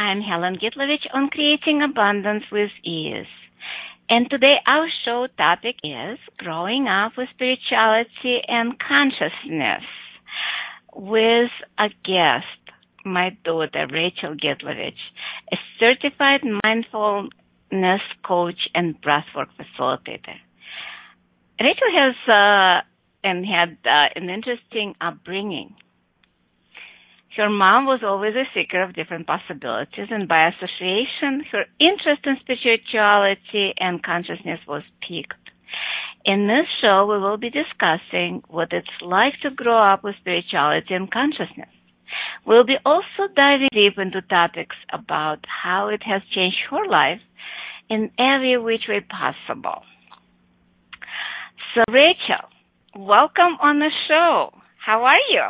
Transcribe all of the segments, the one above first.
I'm Helen Gitlovich on Creating Abundance with Ease. And today our show topic is Growing Up with Spirituality and Consciousness with a guest, my daughter, Rachel Gitlovich, a certified mindfulness coach and breathwork facilitator. Rachel has uh, and had uh, an interesting upbringing. Her mom was always a seeker of different possibilities, and by association, her interest in spirituality and consciousness was piqued. In this show, we will be discussing what it's like to grow up with spirituality and consciousness. We'll be also diving deep into topics about how it has changed her life in every which way possible. So, Rachel, welcome on the show. How are you?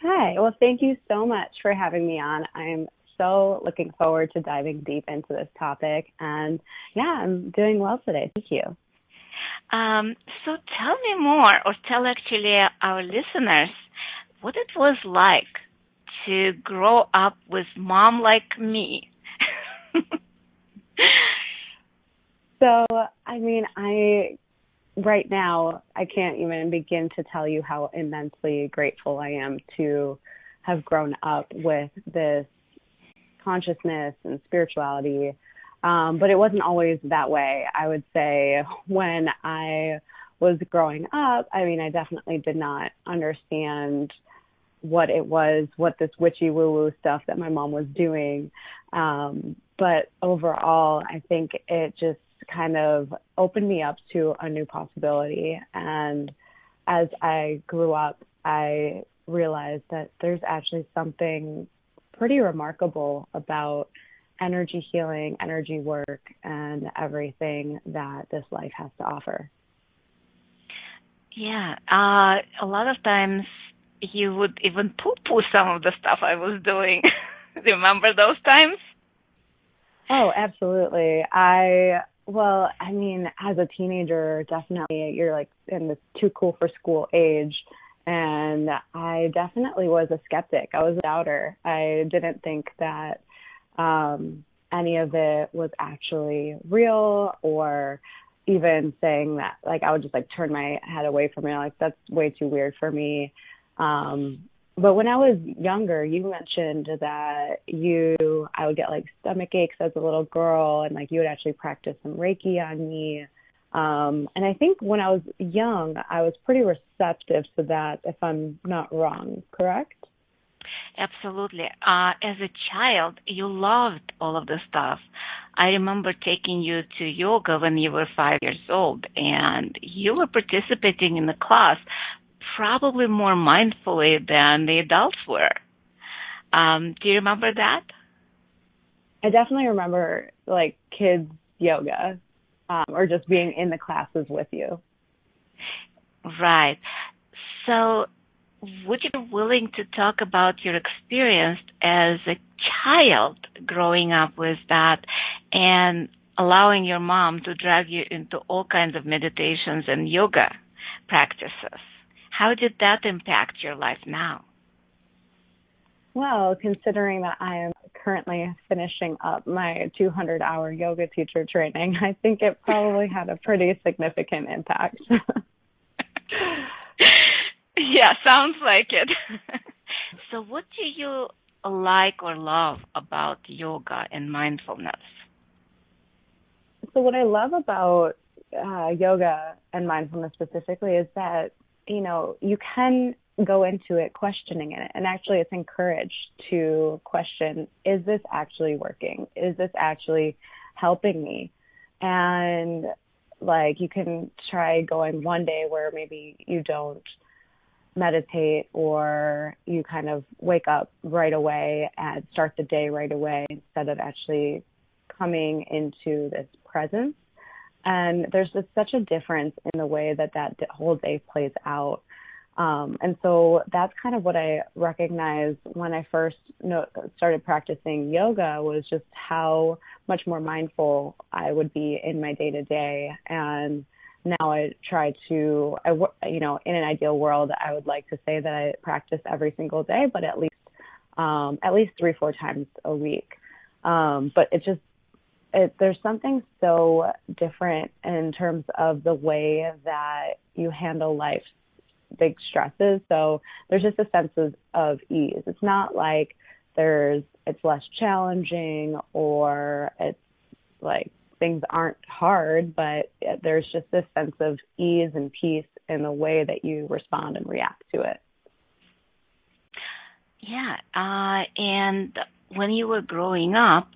Hi. Well, thank you so much for having me on. I'm so looking forward to diving deep into this topic. And yeah, I'm doing well today. Thank you. Um, so tell me more, or tell actually our listeners what it was like to grow up with mom like me. so, I mean, I right now, I can't even begin to tell you how immensely grateful I am to have grown up with this consciousness and spirituality. Um, but it wasn't always that way. I would say when I was growing up, I mean, I definitely did not understand what it was, what this witchy woo woo stuff that my mom was doing. Um, but overall, I think it just kind of opened me up to a new possibility. And as I grew up, I realized that there's actually something pretty remarkable about energy healing, energy work, and everything that this life has to offer. Yeah, uh, a lot of times you would even poo-poo some of the stuff I was doing. Remember those times? Oh, absolutely. I well, I mean, as a teenager, definitely you're like in this too cool for school age. And I definitely was a skeptic. I was a doubter. I didn't think that um, any of it was actually real or even saying that like I would just like turn my head away from it like that's way too weird for me um but when I was younger, you mentioned that you I would get like stomach aches as a little girl and like you would actually practice some Reiki on me. Um and I think when I was young, I was pretty receptive to that if I'm not wrong, correct? Absolutely. Uh as a child, you loved all of the stuff. I remember taking you to yoga when you were 5 years old and you were participating in the class probably more mindfully than the adults were. Um, do you remember that? I definitely remember like kids yoga um, or just being in the classes with you. Right. So, would you be willing to talk about your experience as a child growing up with that and allowing your mom to drag you into all kinds of meditations and yoga practices? How did that impact your life now? Well, considering that I am currently finishing up my 200 hour yoga teacher training, I think it probably had a pretty significant impact. yeah, sounds like it. so, what do you like or love about yoga and mindfulness? So, what I love about uh, yoga and mindfulness specifically is that you know, you can go into it questioning it. And actually, it's encouraged to question is this actually working? Is this actually helping me? And like, you can try going one day where maybe you don't meditate or you kind of wake up right away and start the day right away instead of actually coming into this presence. And there's just such a difference in the way that that whole day plays out. Um, and so that's kind of what I recognized when I first started practicing yoga was just how much more mindful I would be in my day to day. And now I try to, I, you know, in an ideal world, I would like to say that I practice every single day, but at least, um, at least three, four times a week. Um, but it just, it, there's something so different in terms of the way that you handle life's big stresses. So there's just a sense of, of ease. It's not like there's, it's less challenging or it's like things aren't hard, but there's just this sense of ease and peace in the way that you respond and react to it. Yeah, uh, and when you were growing up,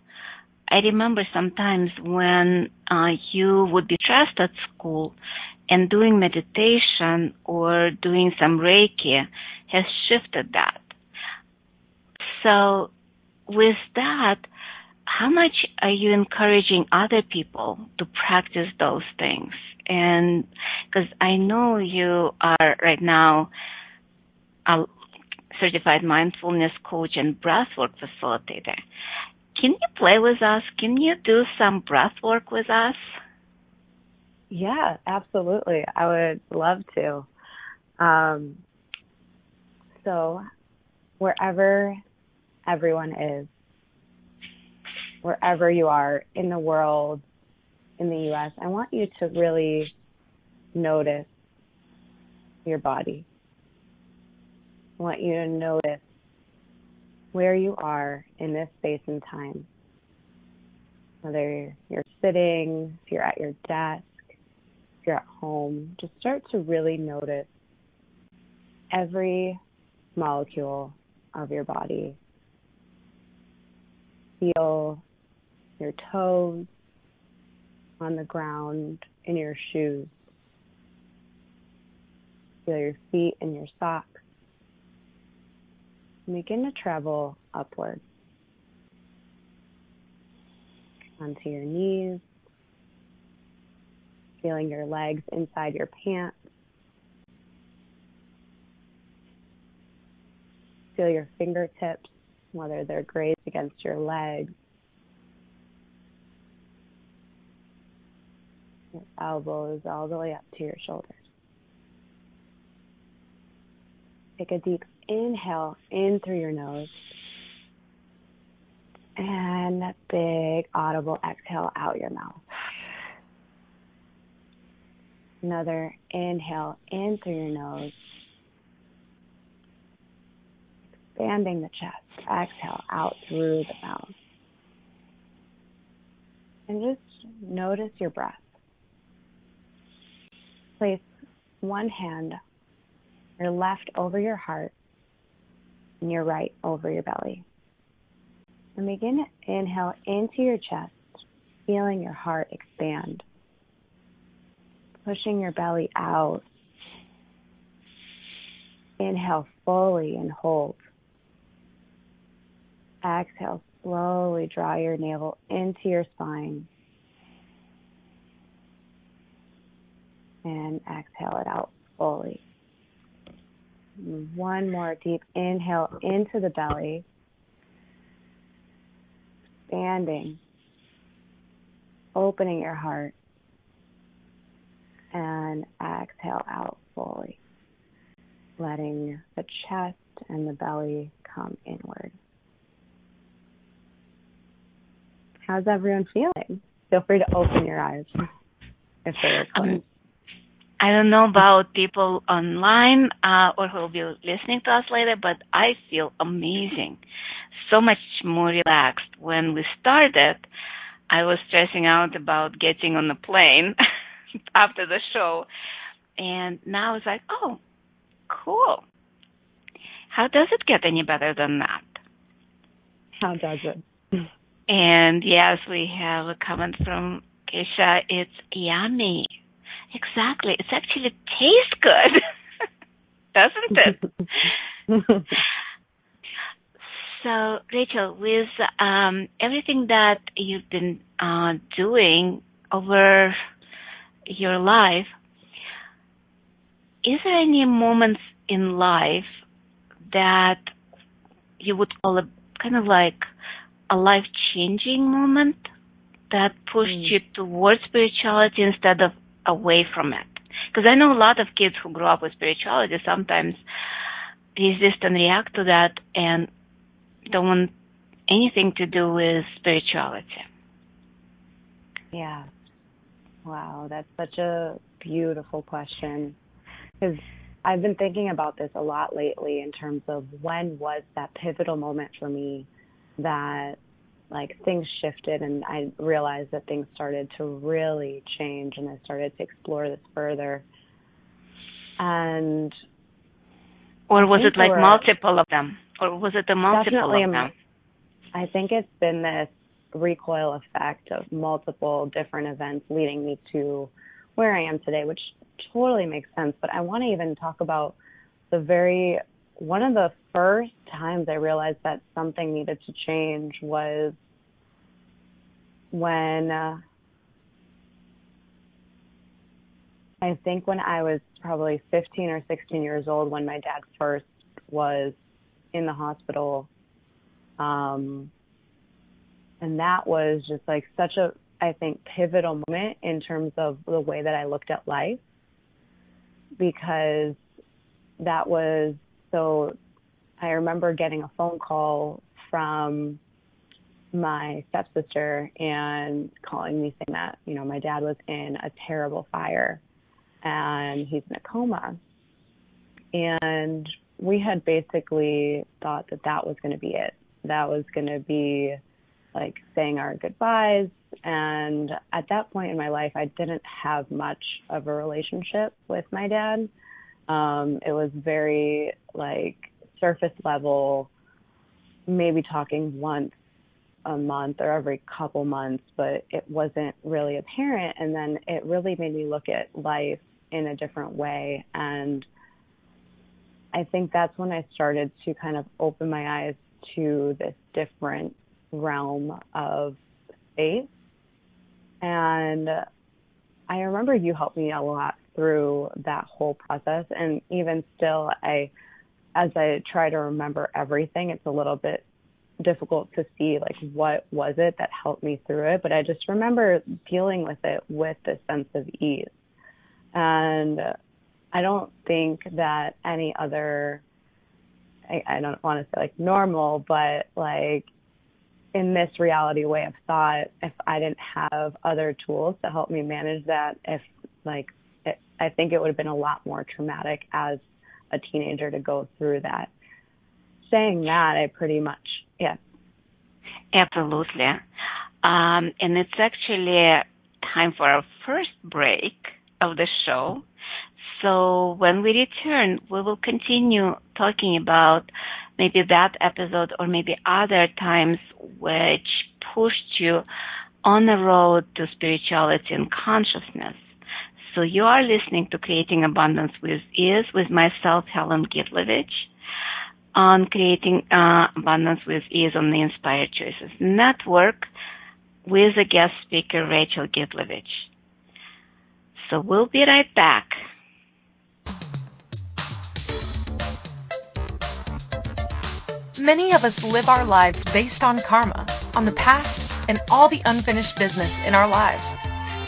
I remember sometimes when uh, you would be stressed at school and doing meditation or doing some Reiki has shifted that. So with that, how much are you encouraging other people to practice those things? And because I know you are right now a certified mindfulness coach and breathwork facilitator. Can you play with us? Can you do some breath work with us? Yeah, absolutely. I would love to. Um, so, wherever everyone is, wherever you are in the world, in the US, I want you to really notice your body. I want you to notice where you are in this space and time. Whether you're sitting, if you're at your desk, if you're at home, just start to really notice every molecule of your body. Feel your toes on the ground in your shoes. Feel your feet in your socks. Begin to travel upwards onto your knees, feeling your legs inside your pants. Feel your fingertips, whether they're grazed against your legs your elbows all the way up to your shoulders. Take a deep inhale in through your nose and a big audible exhale out your mouth. Another inhale in through your nose, expanding the chest. Exhale out through the mouth. And just notice your breath place one hand, your left over your heart, and your right over your belly. And begin to inhale into your chest, feeling your heart expand, pushing your belly out. Inhale fully and hold. Exhale, slowly draw your navel into your spine. and exhale it out fully. One more deep inhale into the belly, expanding, opening your heart, and exhale out fully, letting the chest and the belly come inward. How's everyone feeling? Feel free to open your eyes if they're closed. Um, I don't know about people online uh, or who will be listening to us later, but I feel amazing. So much more relaxed. When we started, I was stressing out about getting on the plane after the show. And now it's like, oh, cool. How does it get any better than that? How does it? And yes, we have a comment from Keisha. It's yummy. Exactly. It's actually tastes good. doesn't it? so, Rachel, with um, everything that you've been uh, doing over your life, is there any moments in life that you would call a kind of like a life changing moment that pushed mm. you towards spirituality instead of away from it? Because I know a lot of kids who grow up with spirituality sometimes resist and react to that and don't want anything to do with spirituality. Yeah. Wow, that's such a beautiful question. Because I've been thinking about this a lot lately in terms of when was that pivotal moment for me that like things shifted and I realized that things started to really change and I started to explore this further. And or was it like were, multiple of them? Or was it the multiple of them? I think it's been this recoil effect of multiple different events leading me to where I am today, which totally makes sense. But I want to even talk about the very one of the first times I realized that something needed to change was when uh, I think when I was probably 15 or 16 years old when my dad first was in the hospital. Um, and that was just like such a, I think, pivotal moment in terms of the way that I looked at life because that was so I remember getting a phone call from my stepsister and calling me saying that, you know, my dad was in a terrible fire and he's in a coma. And we had basically thought that that was going to be it. That was going to be like saying our goodbyes. And at that point in my life, I didn't have much of a relationship with my dad. Um, it was very like surface level, maybe talking once a month or every couple months, but it wasn't really apparent. And then it really made me look at life in a different way. And I think that's when I started to kind of open my eyes to this different realm of faith. And I remember you helped me a lot through that whole process. And even still, I, as I try to remember everything, it's a little bit difficult to see like what was it that helped me through it. But I just remember dealing with it with this sense of ease. And I don't think that any other, I, I don't want to say like normal, but like in this reality way of thought, if I didn't have other tools to help me manage that, if like, I think it would have been a lot more traumatic as a teenager to go through that. Saying that, I pretty much, yeah. Absolutely. Um, and it's actually time for our first break of the show. So when we return, we will continue talking about maybe that episode or maybe other times which pushed you on the road to spirituality and consciousness. So you are listening to Creating Abundance with Ease with myself, Helen Gitlovich, on Creating uh, Abundance with Ease on the Inspired Choices Network with a guest speaker, Rachel Gitlovich. So we'll be right back. Many of us live our lives based on karma, on the past, and all the unfinished business in our lives.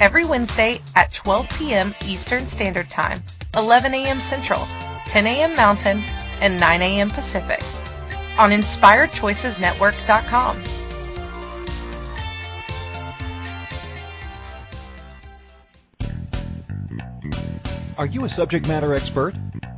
every Wednesday at 12 p.m. Eastern Standard Time, 11 a.m. Central, 10 a.m. Mountain, and 9 a.m. Pacific on InspiredChoicesNetwork.com. Are you a subject matter expert?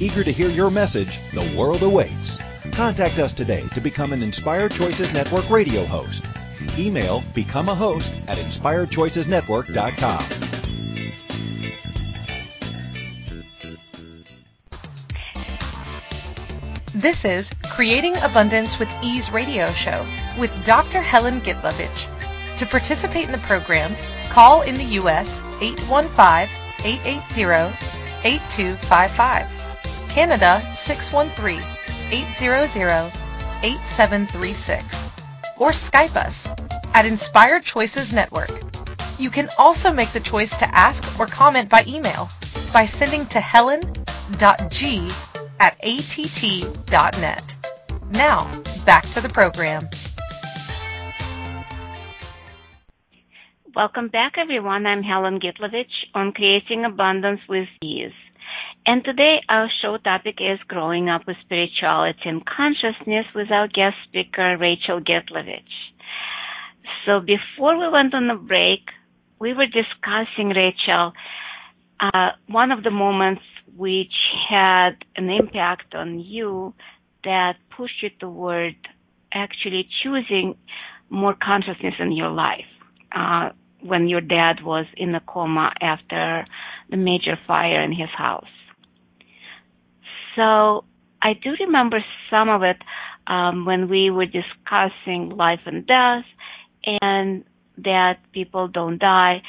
Eager to hear your message, the world awaits. Contact us today to become an Inspired Choices Network radio host. Email become a host at inspiredchoicesnetwork.com. This is Creating Abundance with Ease radio show with Dr. Helen Gitlovich. To participate in the program, call in the U.S. 815-880-8255 Canada 613-800-8736 or Skype us at Inspired Choices Network. You can also make the choice to ask or comment by email by sending to helen.g at att.net. Now, back to the program. Welcome back, everyone. I'm Helen Gitlovich on Creating Abundance with Ease. And today our show topic is growing up with spirituality and consciousness with our guest speaker, Rachel Gitlovich. So before we went on the break, we were discussing, Rachel, uh, one of the moments which had an impact on you that pushed you toward actually choosing more consciousness in your life. Uh, when your dad was in a coma after the major fire in his house. So I do remember some of it um, when we were discussing life and death and that people don't die.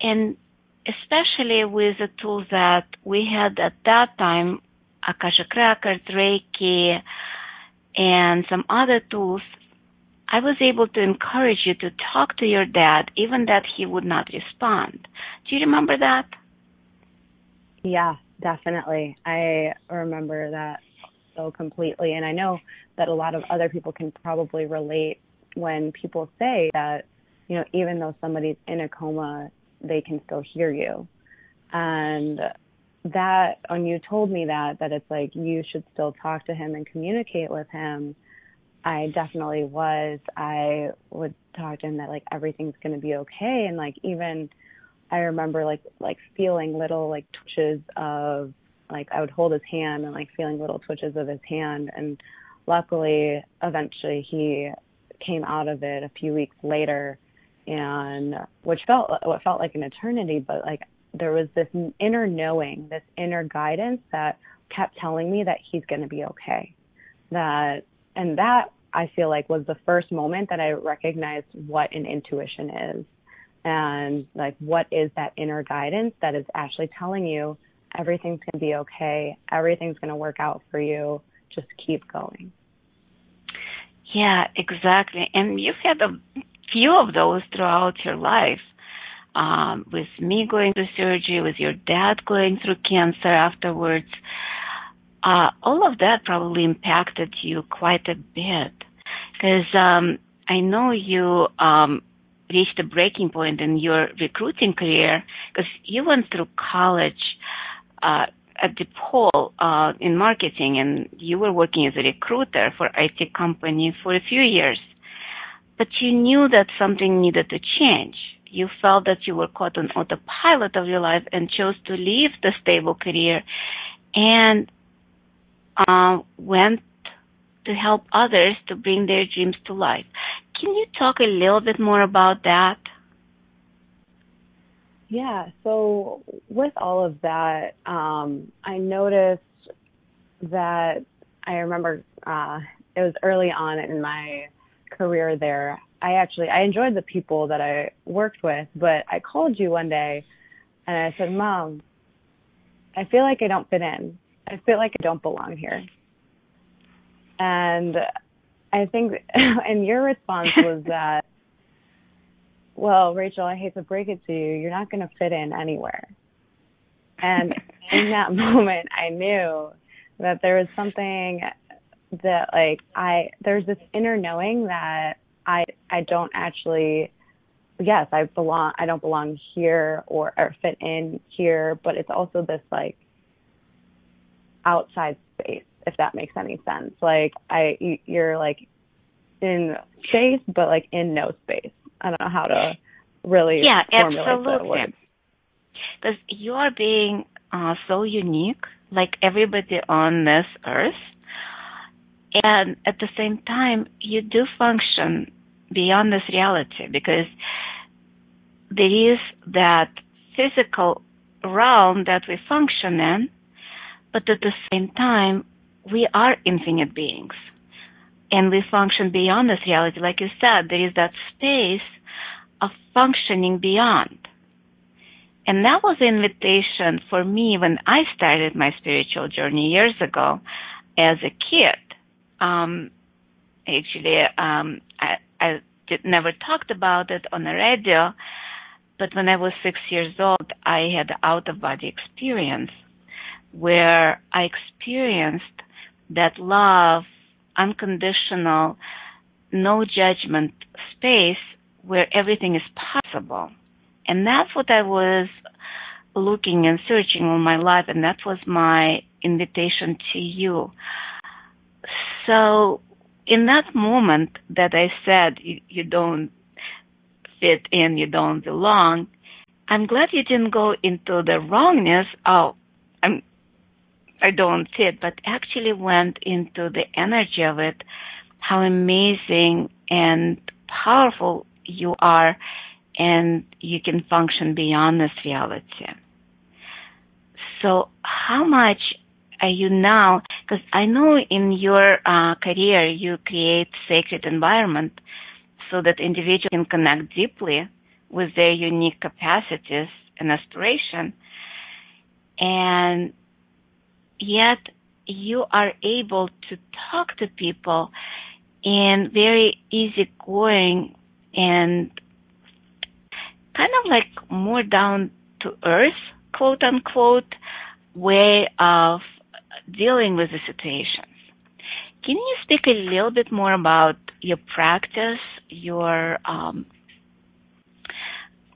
And especially with the tools that we had at that time, Akashic Records, Reiki, and some other tools, I was able to encourage you to talk to your dad, even that he would not respond. Do you remember that? Yeah, definitely. I remember that so completely. And I know that a lot of other people can probably relate when people say that, you know, even though somebody's in a coma, they can still hear you. And that, when you told me that, that it's like you should still talk to him and communicate with him, I definitely was. I would talk to him that like everything's going to be okay. And like even, I remember like like feeling little like twitches of like I would hold his hand and like feeling little twitches of his hand. And luckily eventually he came out of it a few weeks later and which felt what felt like an eternity but like there was this inner knowing this inner guidance that kept telling me that he's going to be okay. That and that I feel like was the first moment that I recognized what an intuition is and like what is that inner guidance that is actually telling you everything's going to be okay, everything's going to work out for you, just keep going. Yeah, exactly. And you've had a few of those throughout your life. Um, with me going through surgery, with your dad going through cancer afterwards, uh, all of that probably impacted you quite a bit. Because um, I know you um, reached a breaking point in your recruiting career because you went through college uh, at DePaul uh, in marketing and you were working as a recruiter for IT company for a few years. But you knew that something needed to change. You felt that you were caught on autopilot of your life and chose to leave the stable career and uh, went to help others to bring their dreams to life. Can you talk a little bit more about that? Yeah, so with all of that, um, I noticed that I remember uh, it was early on in my career there. I actually I enjoyed the people that I worked with, but I called you one day and I said, "Mom, I feel like I don't fit in. I feel like I don't belong here." And I think, and your response was that, well, Rachel, I hate to break it to you, you're not going to fit in anywhere. And in that moment, I knew that there was something that like I there's this inner knowing that I I don't actually yes, I belong I don't belong here or or fit in here, but it's also this like outside space if that makes any sense. Like I you're like in space but like in no space. I don't know how to really yeah, formulate absolutely. Because you are being uh, so unique, like everybody on this earth, and at the same time, you do function beyond this reality because there is that physical realm that we function in, but at the same time, we are infinite beings and we function beyond this reality. Like you said, there is that space of functioning beyond. And that was the invitation for me when I started my spiritual journey years ago as a kid. Um, actually, um, I, I did, never talked about it on the radio, but when I was six years old, I had out of body experience where I experienced that love, unconditional, no judgment space where everything is possible. And that's what I was looking and searching all my life, and that was my invitation to you. So, in that moment that I said you, you don't fit in, you don't belong, I'm glad you didn't go into the wrongness. Oh, I'm, I don't see it, but actually went into the energy of it, how amazing and powerful you are and you can function beyond this reality. So how much are you now, because I know in your uh, career you create sacred environment so that individuals can connect deeply with their unique capacities and aspiration. And yet you are able to talk to people in very easygoing and kind of like more down to earth, quote unquote, way of dealing with the situations. Can you speak a little bit more about your practice, your um,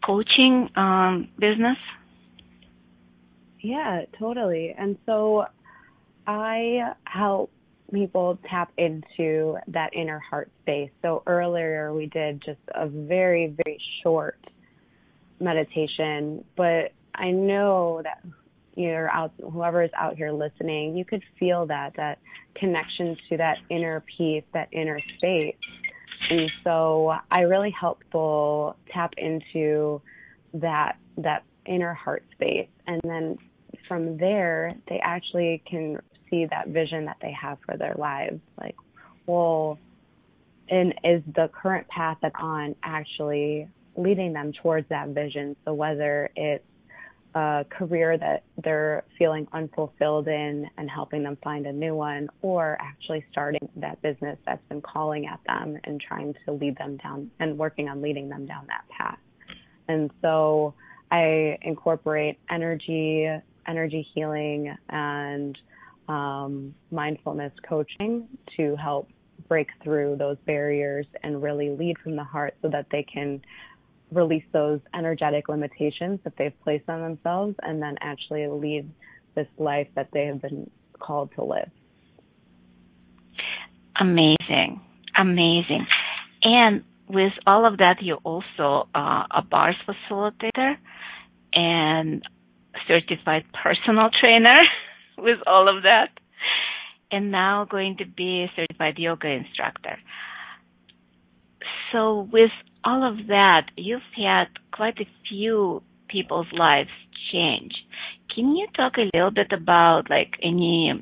coaching um, business? Yeah, totally. And so I help people tap into that inner heart space. So earlier we did just a very, very short meditation, but I know that you're out, whoever is out here listening, you could feel that, that connection to that inner peace, that inner space. And so I really help people tap into that, that inner heart space. And then from there, they actually can see that vision that they have for their lives. Like, well, and is the current path that on actually leading them towards that vision? So whether it's a career that they're feeling unfulfilled in and helping them find a new one, or actually starting that business that's been calling at them and trying to lead them down and working on leading them down that path. And so I incorporate energy, energy healing, and um, mindfulness coaching to help break through those barriers and really lead from the heart so that they can release those energetic limitations that they've placed on themselves and then actually lead this life that they have been called to live. Amazing. Amazing. And with all of that, you're also uh, a bars facilitator and certified personal trainer. with all of that. And now going to be a certified yoga instructor. So with all of that, you've had quite a few people's lives change. Can you talk a little bit about like any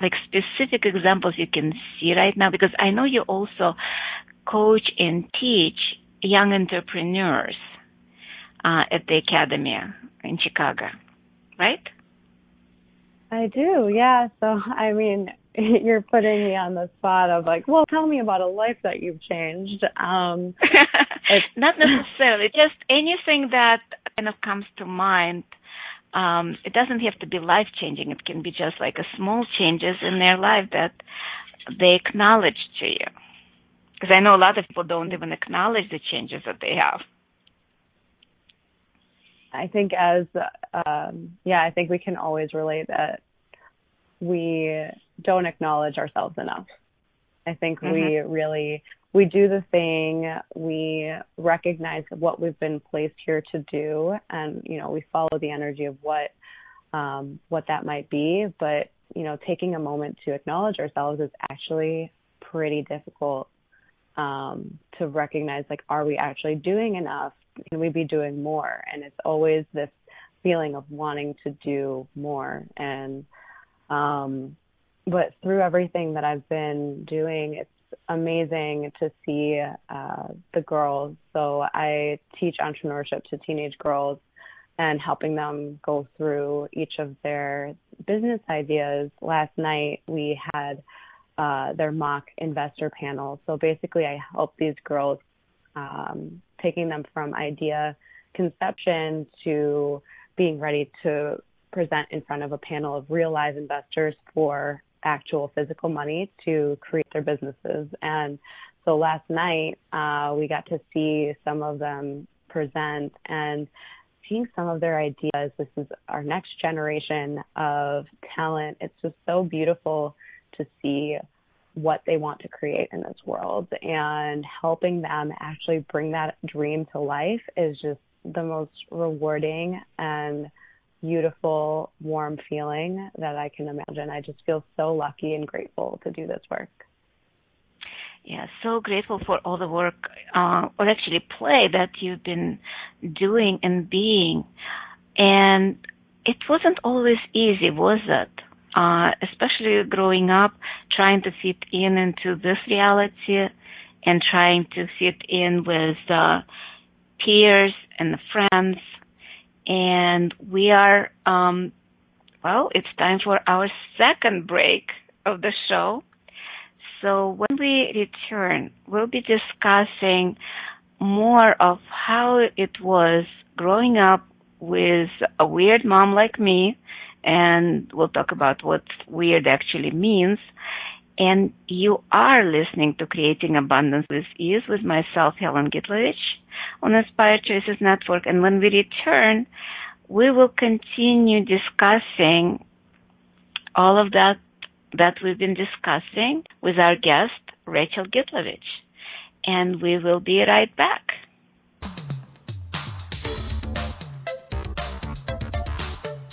like specific examples you can see right now? Because I know you also coach and teach young entrepreneurs uh, at the academy in Chicago, right? I do, yeah. So, I mean, you're putting me on the spot of like, well, tell me about a life that you've changed. Um, Not necessarily, just anything that kind of comes to mind um, it doesn't have to be life changing. It can be just like a small changes in their life that they acknowledge to you. Because I know a lot of people don't even acknowledge the changes that they have. I think as um, yeah, I think we can always relate that we don't acknowledge ourselves enough. I think mm-hmm. we really we do the thing, we recognize what we've been placed here to do, and you know we follow the energy of what um, what that might be. But you know, taking a moment to acknowledge ourselves is actually pretty difficult um, to recognize. Like, are we actually doing enough? Can we be doing more? And it's always this feeling of wanting to do more and um but through everything that I've been doing, it's amazing to see uh, the girls. So I teach entrepreneurship to teenage girls and helping them go through each of their business ideas. Last night we had uh, their mock investor panel. So basically, I help these girls um, taking them from idea conception to being ready to present in front of a panel of real live investors for actual physical money to create their businesses. And so last night, uh, we got to see some of them present and seeing some of their ideas. This is our next generation of talent. It's just so beautiful to see what they want to create in this world and helping them actually bring that dream to life is just the most rewarding and beautiful, warm feeling that I can imagine. I just feel so lucky and grateful to do this work. Yeah, so grateful for all the work, uh, or actually play that you've been doing and being. And it wasn't always easy, was it? Uh, especially growing up, trying to fit in into this reality and trying to fit in with uh, peers and the friends. And we are um, well it's time for our second break of the show. So when we return we'll be discussing more of how it was growing up with a weird mom like me and we'll talk about what weird actually means and you are listening to Creating Abundance with Ease with myself, Helen Gitlovich on Inspired Choices Network. And when we return, we will continue discussing all of that that we've been discussing with our guest, Rachel Gitlovich. And we will be right back.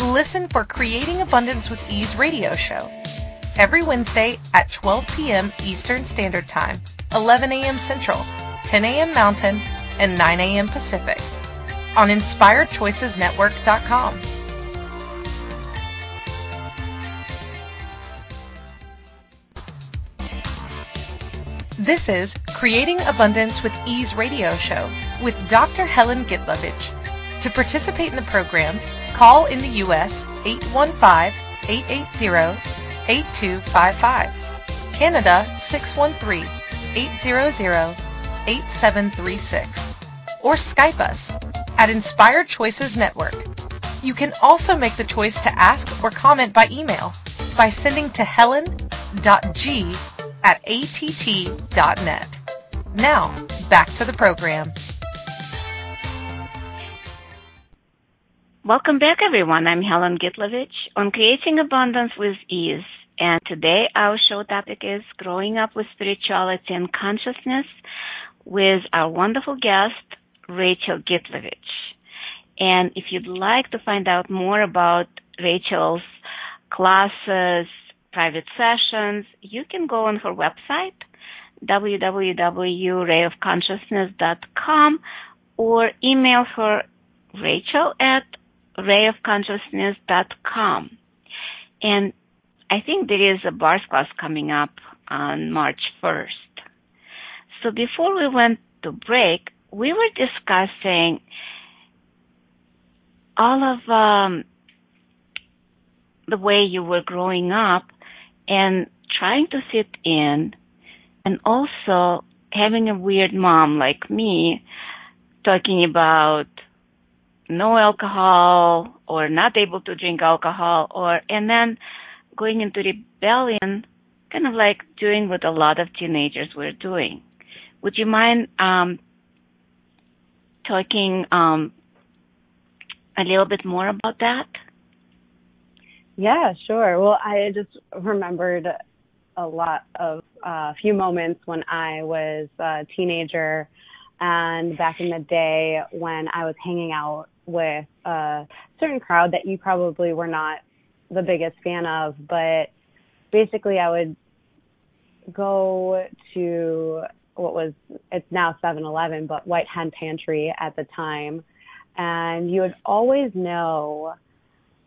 Listen for Creating Abundance with Ease radio show every Wednesday at 12 p.m. Eastern Standard Time, 11 a.m. Central 10 a.m. Mountain, and 9 a.m. Pacific on InspiredChoicesNetwork.com. This is Creating Abundance with Ease radio show with Dr. Helen Gitlovich. To participate in the program, call in the U.S. 815-880-8255. Canada 613-800 8736 or Skype us at Inspired Choices Network. You can also make the choice to ask or comment by email by sending to helen.g at att.net. Now, back to the program. Welcome back, everyone. I'm Helen Gitlovich on Creating Abundance with Ease. And today our show topic is Growing Up with Spirituality and Consciousness with our wonderful guest, Rachel Gitlovich. And if you'd like to find out more about Rachel's classes, private sessions, you can go on her website, www.rayofconsciousness.com, or email her rachel at rayofconsciousness.com. And I think there is a bars class coming up on March 1st. So before we went to break, we were discussing all of um, the way you were growing up and trying to fit in and also having a weird mom like me talking about no alcohol or not able to drink alcohol or and then going into rebellion kind of like doing what a lot of teenagers were doing. Would you mind um talking um a little bit more about that? Yeah sure. Well i just remembered a lot of a uh, few moments when i was a teenager and back in the day when I was hanging out with a certain crowd that you probably were not the biggest fan of, but basically I would go to what was it's now 7-Eleven, but White Hen Pantry at the time, and you would always know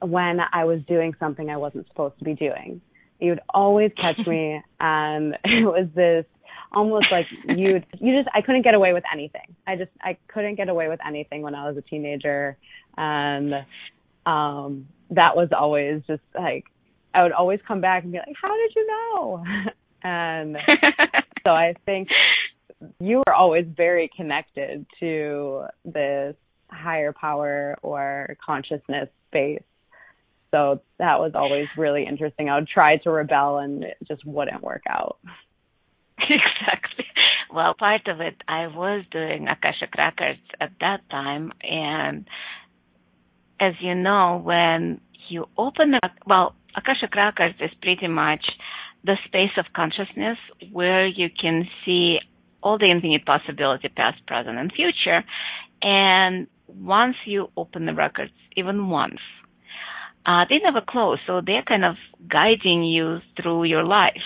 when I was doing something I wasn't supposed to be doing. You would always catch me, and it was this almost like you you just I couldn't get away with anything. I just I couldn't get away with anything when I was a teenager and um that was always just like I would always come back and be like, "How did you know?" and so I think you were always very connected to this higher power or consciousness space. So that was always really interesting. I would try to rebel and it just wouldn't work out. exactly. Well, part of it, I was doing Akashic Records at that time, and as you know, when you open the well, Akashic Records is pretty much the space of consciousness where you can see all the infinite possibility, past, present, and future. And once you open the records, even once, uh, they never close, so they're kind of guiding you through your life.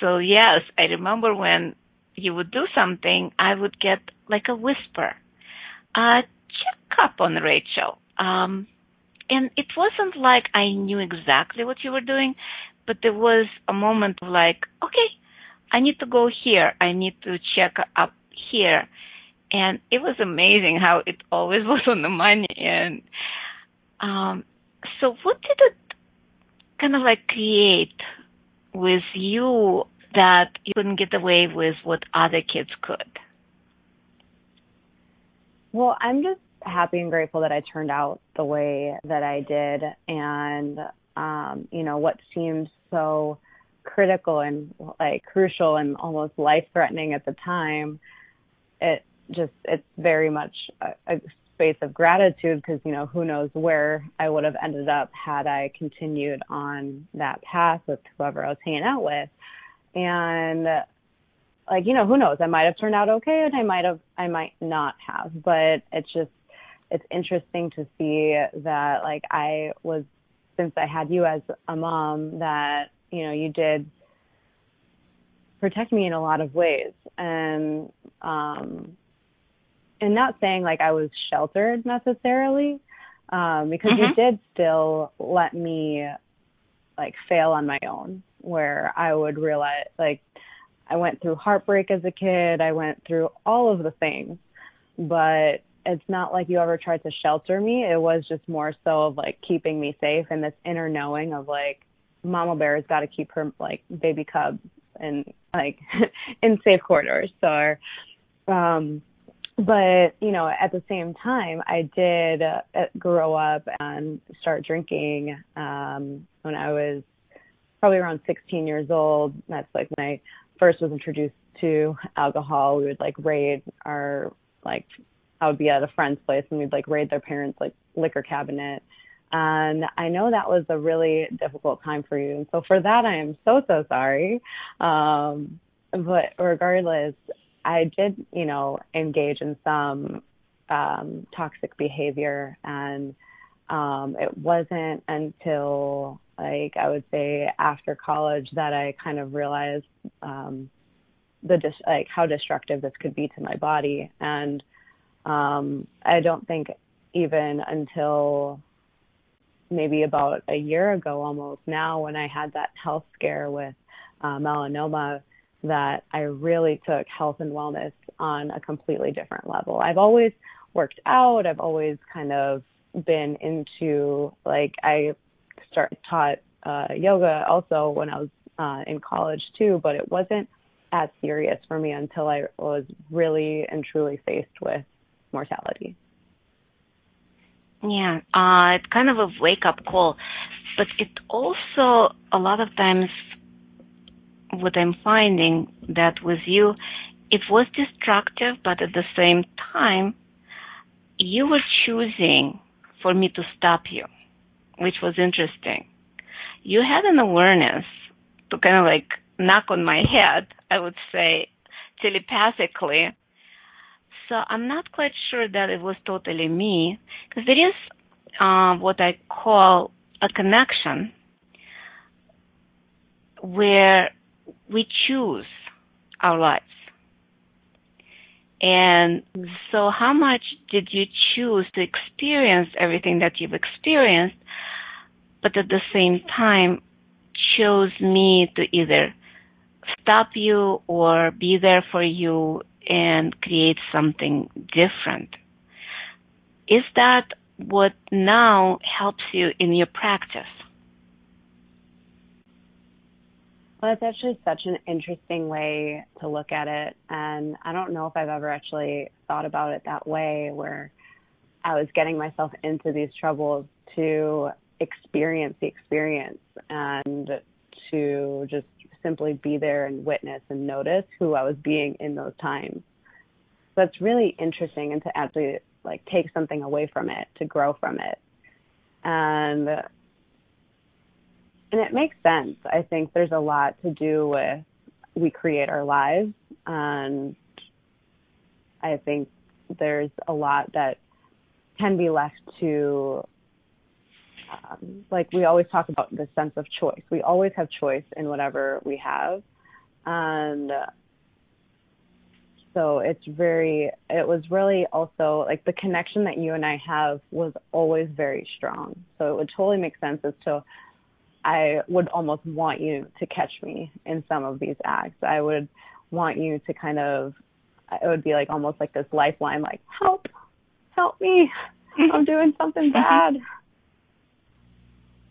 So yes, I remember when you would do something, I would get like a whisper, uh, check up on Rachel. Um, and it wasn't like I knew exactly what you were doing, but there was a moment of like, okay, I need to go here. I need to check up here. And it was amazing how it always was on the money. And, um, so what did it kind of like create with you that you couldn't get away with what other kids could? Well, I'm just happy and grateful that I turned out the way that I did and um, you know, what seemed so critical and like crucial and almost life threatening at the time, it just it's very much a, a space of gratitude because you know who knows where I would have ended up had I continued on that path with whoever I was hanging out with, and like you know who knows? I might have turned out okay and I might have I might not have, but it's just it's interesting to see that like I was since I had you as a mom that you know you did protect me in a lot of ways. And um and not saying like I was sheltered necessarily, um, because mm-hmm. you did still let me like fail on my own where I would realize like I went through heartbreak as a kid, I went through all of the things, but it's not like you ever tried to shelter me. It was just more so of like keeping me safe and this inner knowing of like mama bear has got to keep her like baby cub in like in safe corridors. So um but you know at the same time i did uh, grow up and start drinking um when i was probably around 16 years old. That's like when i first was introduced to alcohol. We would like raid our like i would be at a friend's place and we'd like raid their parents like liquor cabinet. And i know that was a really difficult time for you. And so for that i am so so sorry. Um but regardless I did, you know, engage in some um, toxic behavior, and um, it wasn't until like I would say after college that I kind of realized um, the dis- like how destructive this could be to my body, and um, I don't think even until maybe about a year ago almost now when I had that health scare with uh, melanoma that I really took health and wellness on a completely different level. I've always worked out. I've always kind of been into like I start taught uh, yoga also when I was uh, in college too, but it wasn't as serious for me until I was really and truly faced with mortality. Yeah, uh, it's kind of a wake up call, but it also a lot of times what I'm finding that with you, it was destructive, but at the same time, you were choosing for me to stop you, which was interesting. You had an awareness to kind of like knock on my head, I would say telepathically. So I'm not quite sure that it was totally me, because there is uh, what I call a connection where we choose our lives. And so how much did you choose to experience everything that you've experienced, but at the same time chose me to either stop you or be there for you and create something different? Is that what now helps you in your practice? Well, it's actually such an interesting way to look at it. And I don't know if I've ever actually thought about it that way, where I was getting myself into these troubles to experience the experience and to just simply be there and witness and notice who I was being in those times. So it's really interesting and to actually like take something away from it, to grow from it. And and it makes sense. I think there's a lot to do with we create our lives, and I think there's a lot that can be left to, um, like we always talk about the sense of choice. We always have choice in whatever we have, and so it's very. It was really also like the connection that you and I have was always very strong. So it would totally make sense as to I would almost want you to catch me in some of these acts. I would want you to kind of, it would be like almost like this lifeline, like, help, help me. Mm-hmm. I'm doing something mm-hmm. bad.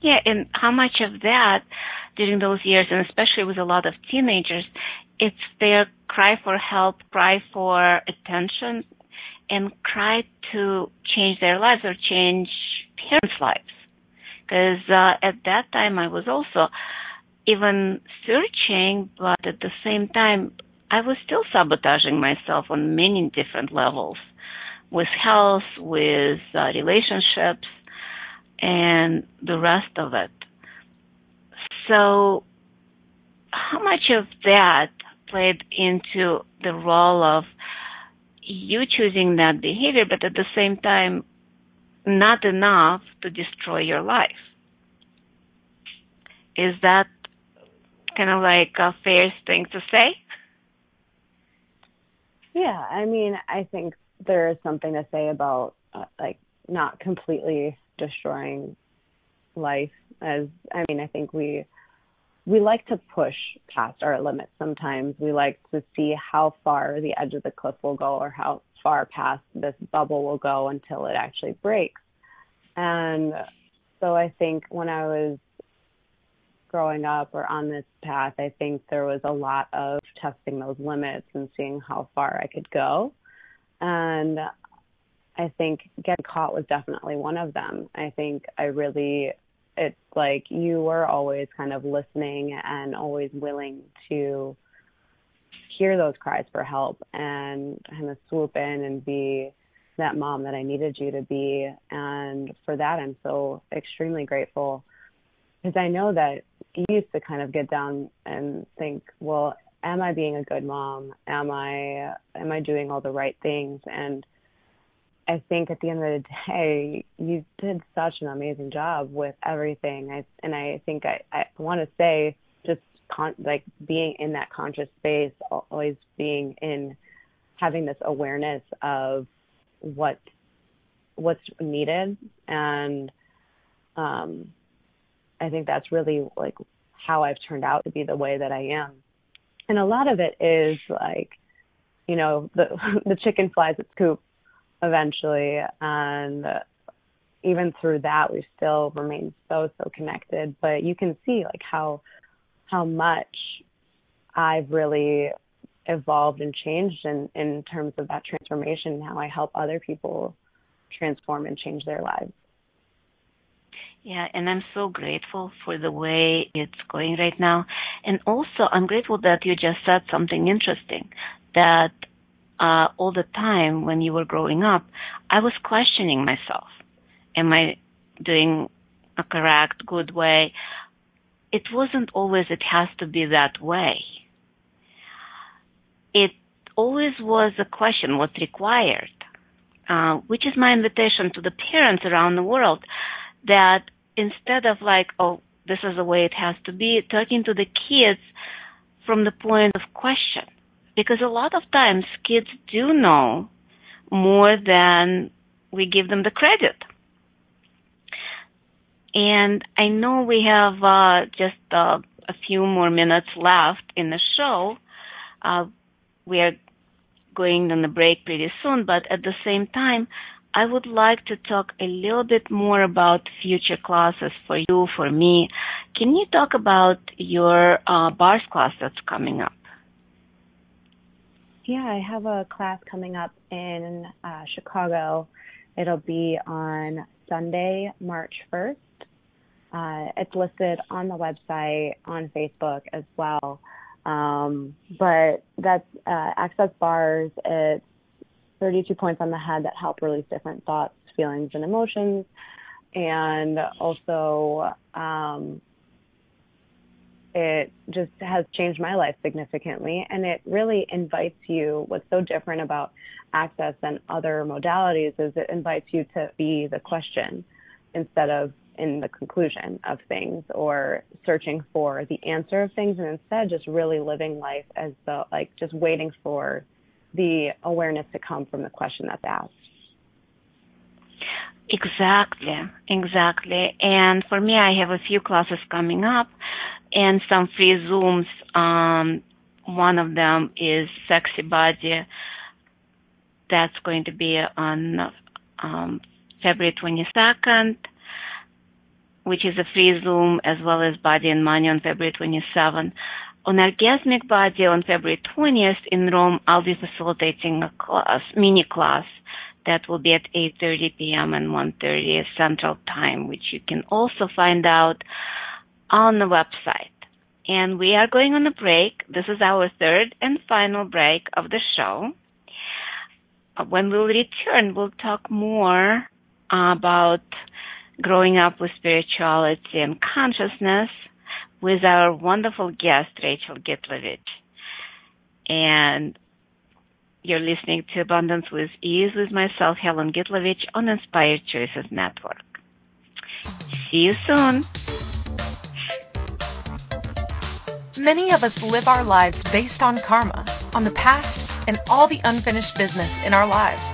Yeah, and how much of that during those years, and especially with a lot of teenagers, it's their cry for help, cry for attention, and cry to change their lives or change parents' lives because uh, at that time I was also even searching, but at the same time I was still sabotaging myself on many different levels with health, with uh, relationships, and the rest of it. So, how much of that played into the role of you choosing that behavior, but at the same time not enough to destroy your life. Is that kind of like a fair thing to say? Yeah, I mean, I think there is something to say about uh, like not completely destroying life as I mean, I think we we like to push past our limits sometimes. We like to see how far the edge of the cliff will go or how far past this bubble will go until it actually breaks. And so I think when I was growing up or on this path, I think there was a lot of testing those limits and seeing how far I could go. And I think getting caught was definitely one of them. I think I really, it's like you were always kind of listening and always willing to hear those cries for help and kind of swoop in and be that mom that I needed you to be. And for that, I'm so extremely grateful because I know that you used to kind of get down and think, well, am I being a good mom? Am I am I doing all the right things? And I think at the end of the day, you did such an amazing job with everything. I, and I think I, I want to say con- like being in that conscious space, always being in having this awareness of what what's needed and um, I think that's really like how I've turned out to be the way that I am. And a lot of it is like, you know, the the chicken flies its coop eventually, and even through that, we still remain so so connected. But you can see like how how much I've really evolved and changed in in terms of that transformation and how I help other people transform and change their lives. Yeah, and I'm so grateful for the way it's going right now. And also, I'm grateful that you just said something interesting that uh, all the time when you were growing up, I was questioning myself. Am I doing a correct, good way? It wasn't always, it has to be that way. It always was a question, what's required? Uh, which is my invitation to the parents around the world that instead of like, oh, this is the way it has to be, talking to the kids from the point of question. Because a lot of times kids do know more than we give them the credit. And I know we have uh, just uh, a few more minutes left in the show. Uh, we are going on the break pretty soon, but at the same time, I would like to talk a little bit more about future classes for you, for me. Can you talk about your bars class that's coming up? Yeah, I have a class coming up in uh, Chicago. It'll be on Sunday, March 1st. Uh, it's listed on the website, on Facebook as well. Um, but that's uh, Access Bars. It's 32 points on the head that help release different thoughts, feelings, and emotions. And also, um, it just has changed my life significantly. And it really invites you, what's so different about access than other modalities is it invites you to be the question instead of in the conclusion of things or searching for the answer of things and instead just really living life as though like just waiting for the awareness to come from the question that's asked. Exactly, exactly. And for me, I have a few classes coming up and some free Zooms. Um, one of them is Sexy Body. That's going to be on um, February 22nd, which is a free Zoom, as well as Body and Money on February 27th. On Orgasmic Body on February 20th in Rome, I'll be facilitating a class, mini class that will be at 8.30 p.m. and 1.30 Central Time, which you can also find out on the website. And we are going on a break. This is our third and final break of the show. Uh, when we'll return, we'll talk more about growing up with spirituality and consciousness with our wonderful guest, Rachel Gitlovich. And you're listening to Abundance with Ease with myself, Helen Gitlovich, on Inspired Choices Network. See you soon. Many of us live our lives based on karma, on the past, and all the unfinished business in our lives.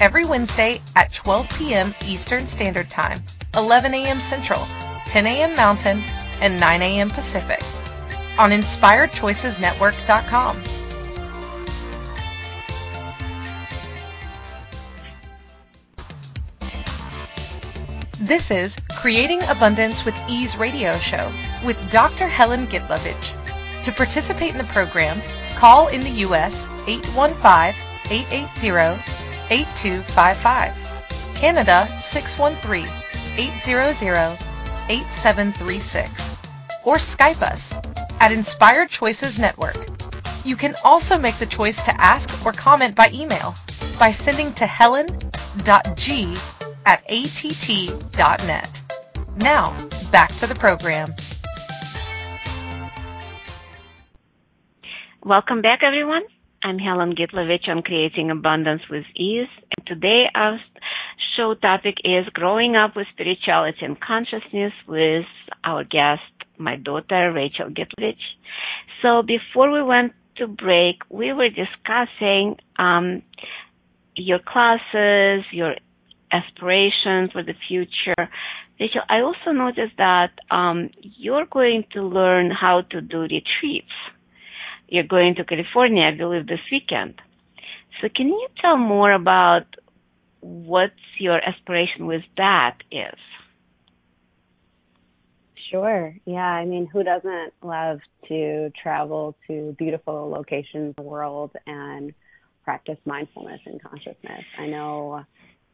every Wednesday at 12 p.m. Eastern Standard Time, 11 a.m. Central, 10 a.m. Mountain, and 9 a.m. Pacific on InspiredChoicesNetwork.com. This is Creating Abundance with Ease radio show with Dr. Helen Gitlovich. To participate in the program, call in the U.S. 8255. Canada 613 800 8736. Or Skype us at Inspired Choices Network. You can also make the choice to ask or comment by email by sending to helen.g at att.net. Now, back to the program. Welcome back, everyone. I'm Helen Gitlovich on Creating Abundance with Ease, and today our show topic is Growing Up with Spirituality and Consciousness with our guest, my daughter, Rachel Gitlovich. So before we went to break, we were discussing um, your classes, your aspirations for the future. Rachel, I also noticed that um, you're going to learn how to do retreats. You're going to California, I believe, this weekend. So can you tell more about what your aspiration with that is? Sure. Yeah. I mean, who doesn't love to travel to beautiful locations in the world and practice mindfulness and consciousness? I know,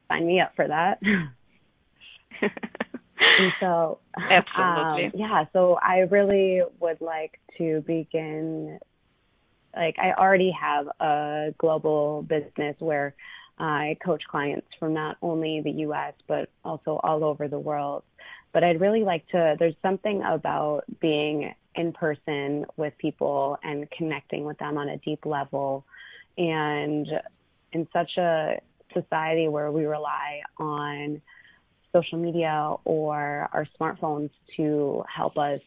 sign me up for that. and so, absolutely. Um, yeah. So I really would like to begin. Like, I already have a global business where I coach clients from not only the U.S. but also all over the world but I'd really like to. There's something about being in person with people and connecting with them on a deep level, and in such a society where we rely on social media or our smartphones to help us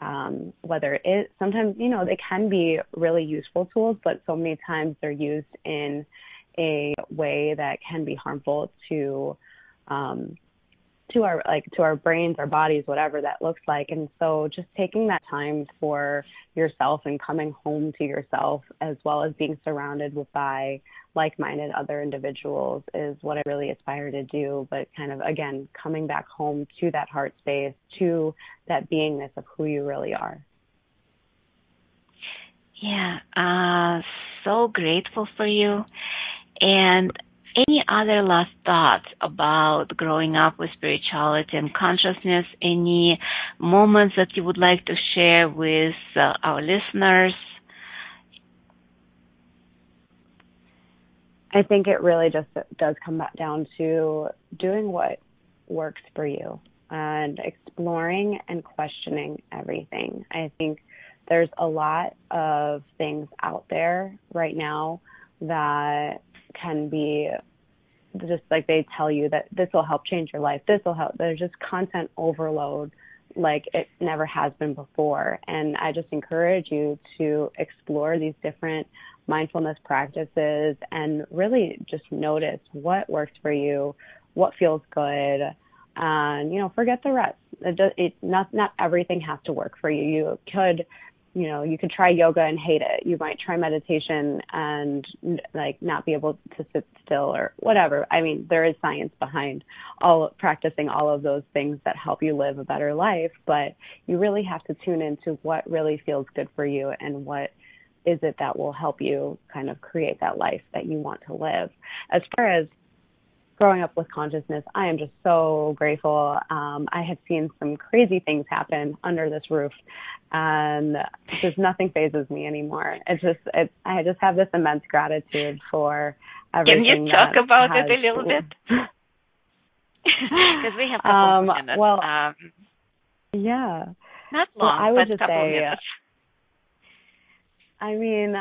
um, whether it sometimes you know they can be really useful tools but so many times they're used in a way that can be harmful to um, to our like to our brains our bodies whatever that looks like. And so just taking that time for yourself and coming home to yourself as well as being surrounded by like-minded other individuals is what I really aspire to do. But kind of again coming back home to that heart space to that beingness of who you really are. Yeah uh so grateful for you. And any other last thoughts about growing up with spirituality and consciousness? Any moments that you would like to share with uh, our listeners? I think it really just does come back down to doing what works for you and exploring and questioning everything. I think there's a lot of things out there right now that can be just like they tell you that this will help change your life. This will help. There's just content overload like it never has been before. And I just encourage you to explore these different mindfulness practices and really just notice what works for you, what feels good, and you know, forget the rest. It, does, it not not everything has to work for you. You could you know you could try yoga and hate it. You might try meditation and like not be able to sit still or whatever. I mean there is science behind all practicing all of those things that help you live a better life but you really have to tune into what really feels good for you and what is it that will help you kind of create that life that you want to live. As far as growing up with consciousness, I am just so grateful. Um, I have seen some crazy things happen under this roof, and just nothing phases me anymore. It's just, it's, I just have this immense gratitude for everything. Can you talk about has, it a little bit? Because we have a couple um, minutes. Well, um, yeah. Not long, well, I would but just couple say, minutes. I mean,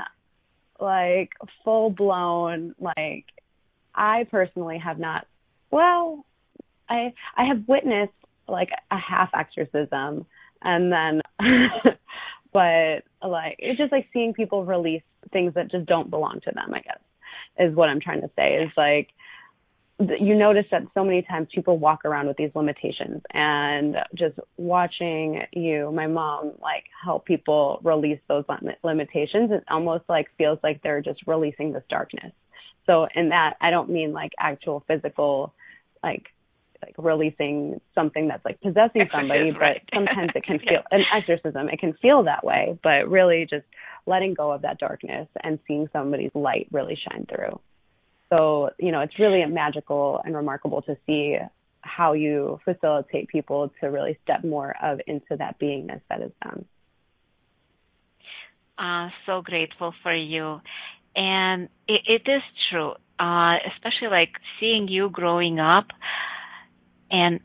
like full blown, like I personally have not. Well, I I have witnessed like a half exorcism, and then, but like it's just like seeing people release things that just don't belong to them. I guess is what I'm trying to say. Is like you notice that so many times people walk around with these limitations and just watching you my mom like help people release those limitations it almost like feels like they're just releasing this darkness so in that, I don't mean like actual physical, like like releasing something that's like possessing Exorcism, somebody, right. but sometimes it can feel an exorcism. It can feel that way, but really just letting go of that darkness and seeing somebody's light really shine through. So, you know, it's really magical and remarkable to see how you facilitate people to really step more of into that beingness that is them. Uh, so grateful for you. And it, it is true, uh, especially like seeing you growing up and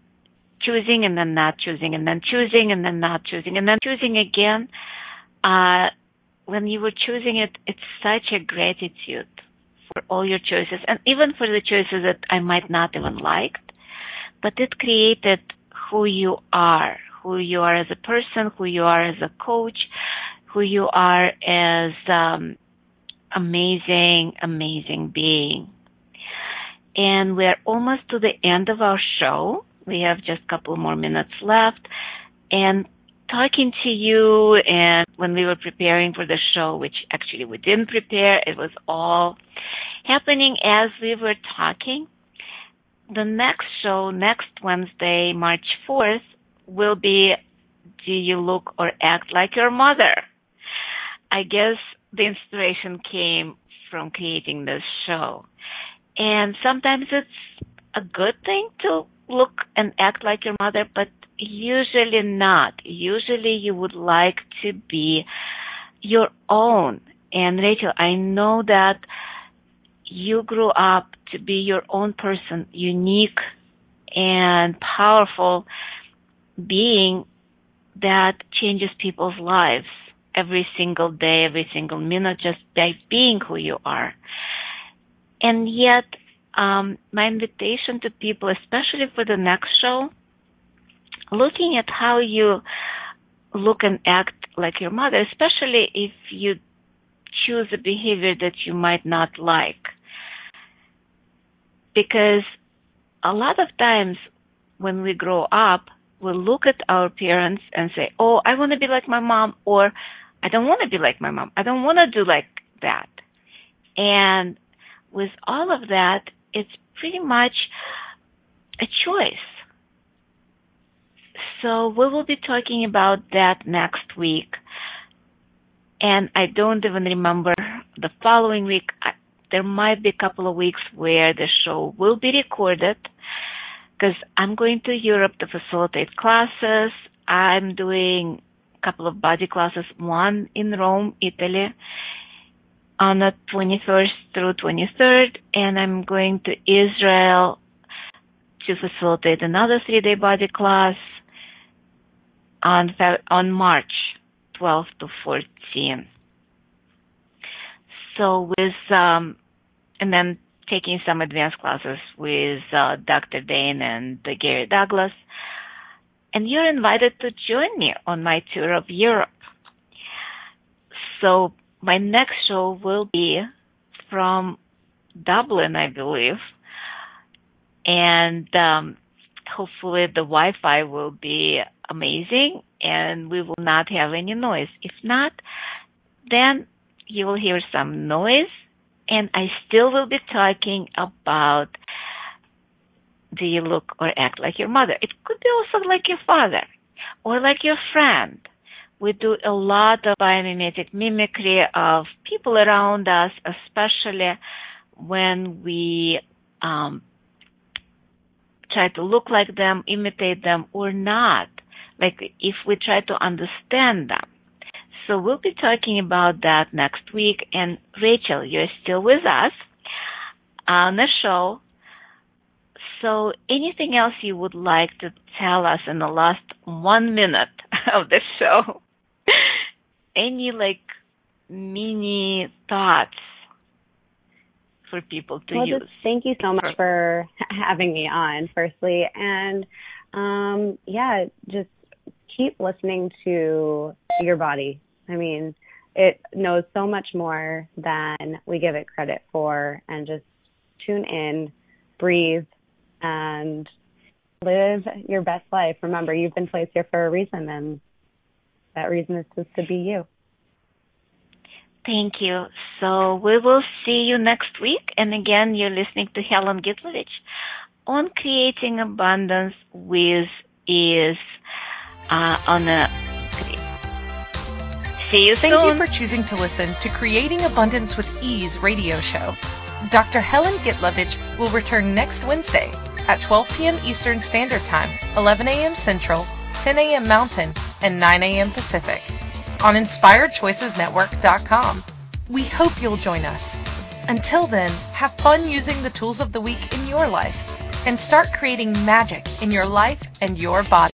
choosing and then not choosing and then choosing and then not choosing and then choosing again. Uh, when you were choosing it, it's such a gratitude for all your choices and even for the choices that I might not even liked, but it created who you are, who you are as a person, who you are as a coach, who you are as um, amazing, amazing being. And we're almost to the end of our show. We have just a couple more minutes left. And talking to you and when we were preparing for the show, which actually we didn't prepare, it was all happening as we were talking. The next show, next Wednesday, March 4th, will be Do You Look or Act Like Your Mother? I guess the inspiration came from creating this show. And sometimes it's a good thing to look and act like your mother, but usually not. Usually you would like to be your own. And Rachel, I know that you grew up to be your own person, unique and powerful being that changes people's lives every single day, every single minute, just by being who you are. And yet, um, my invitation to people, especially for the next show, looking at how you look and act like your mother, especially if you choose a behavior that you might not like. Because a lot of times when we grow up, we look at our parents and say, Oh, I want to be like my mom, or I don't want to be like my mom. I don't want to do like that. And with all of that, it's pretty much a choice. So we will be talking about that next week. And I don't even remember the following week. I, there might be a couple of weeks where the show will be recorded because I'm going to Europe to facilitate classes. I'm doing couple of body classes, one in Rome, Italy, on the 21st through 23rd, and I'm going to Israel to facilitate another three-day body class on on March 12 to 14. So with um, and then taking some advanced classes with uh, Dr. Dain and Gary Douglas. And you're invited to join me on my tour of Europe. So my next show will be from Dublin, I believe. And um, hopefully the Wi-Fi will be amazing and we will not have any noise. If not, then you will hear some noise and I still will be talking about do you look or act like your mother? It could be also like your father or like your friend. We do a lot of biomimetic mimicry of people around us, especially when we um, try to look like them, imitate them, or not. Like if we try to understand them. So we'll be talking about that next week. And Rachel, you're still with us on the show. So anything else you would like to tell us in the last one minute of the show? Any like mini thoughts for people to well, use? Just thank you so much for having me on, firstly. And um, yeah, just keep listening to your body. I mean, it knows so much more than we give it credit for and just tune in, breathe, and live your best life. Remember, you've been placed here for a reason, and that reason is just to be you. Thank you. So we will see you next week. And again, you're listening to Helen Gitlovich on Creating Abundance with is uh, on a See you Thank soon. you for choosing to listen to Creating Abundance with Ease radio show. Dr. Helen Gitlovich will return next Wednesday at 12 p.m. Eastern Standard Time, 11 a.m. Central, 10 a.m. Mountain, and 9 a.m. Pacific on InspiredChoicesNetwork.com. We hope you'll join us. Until then, have fun using the tools of the week in your life and start creating magic in your life and your body.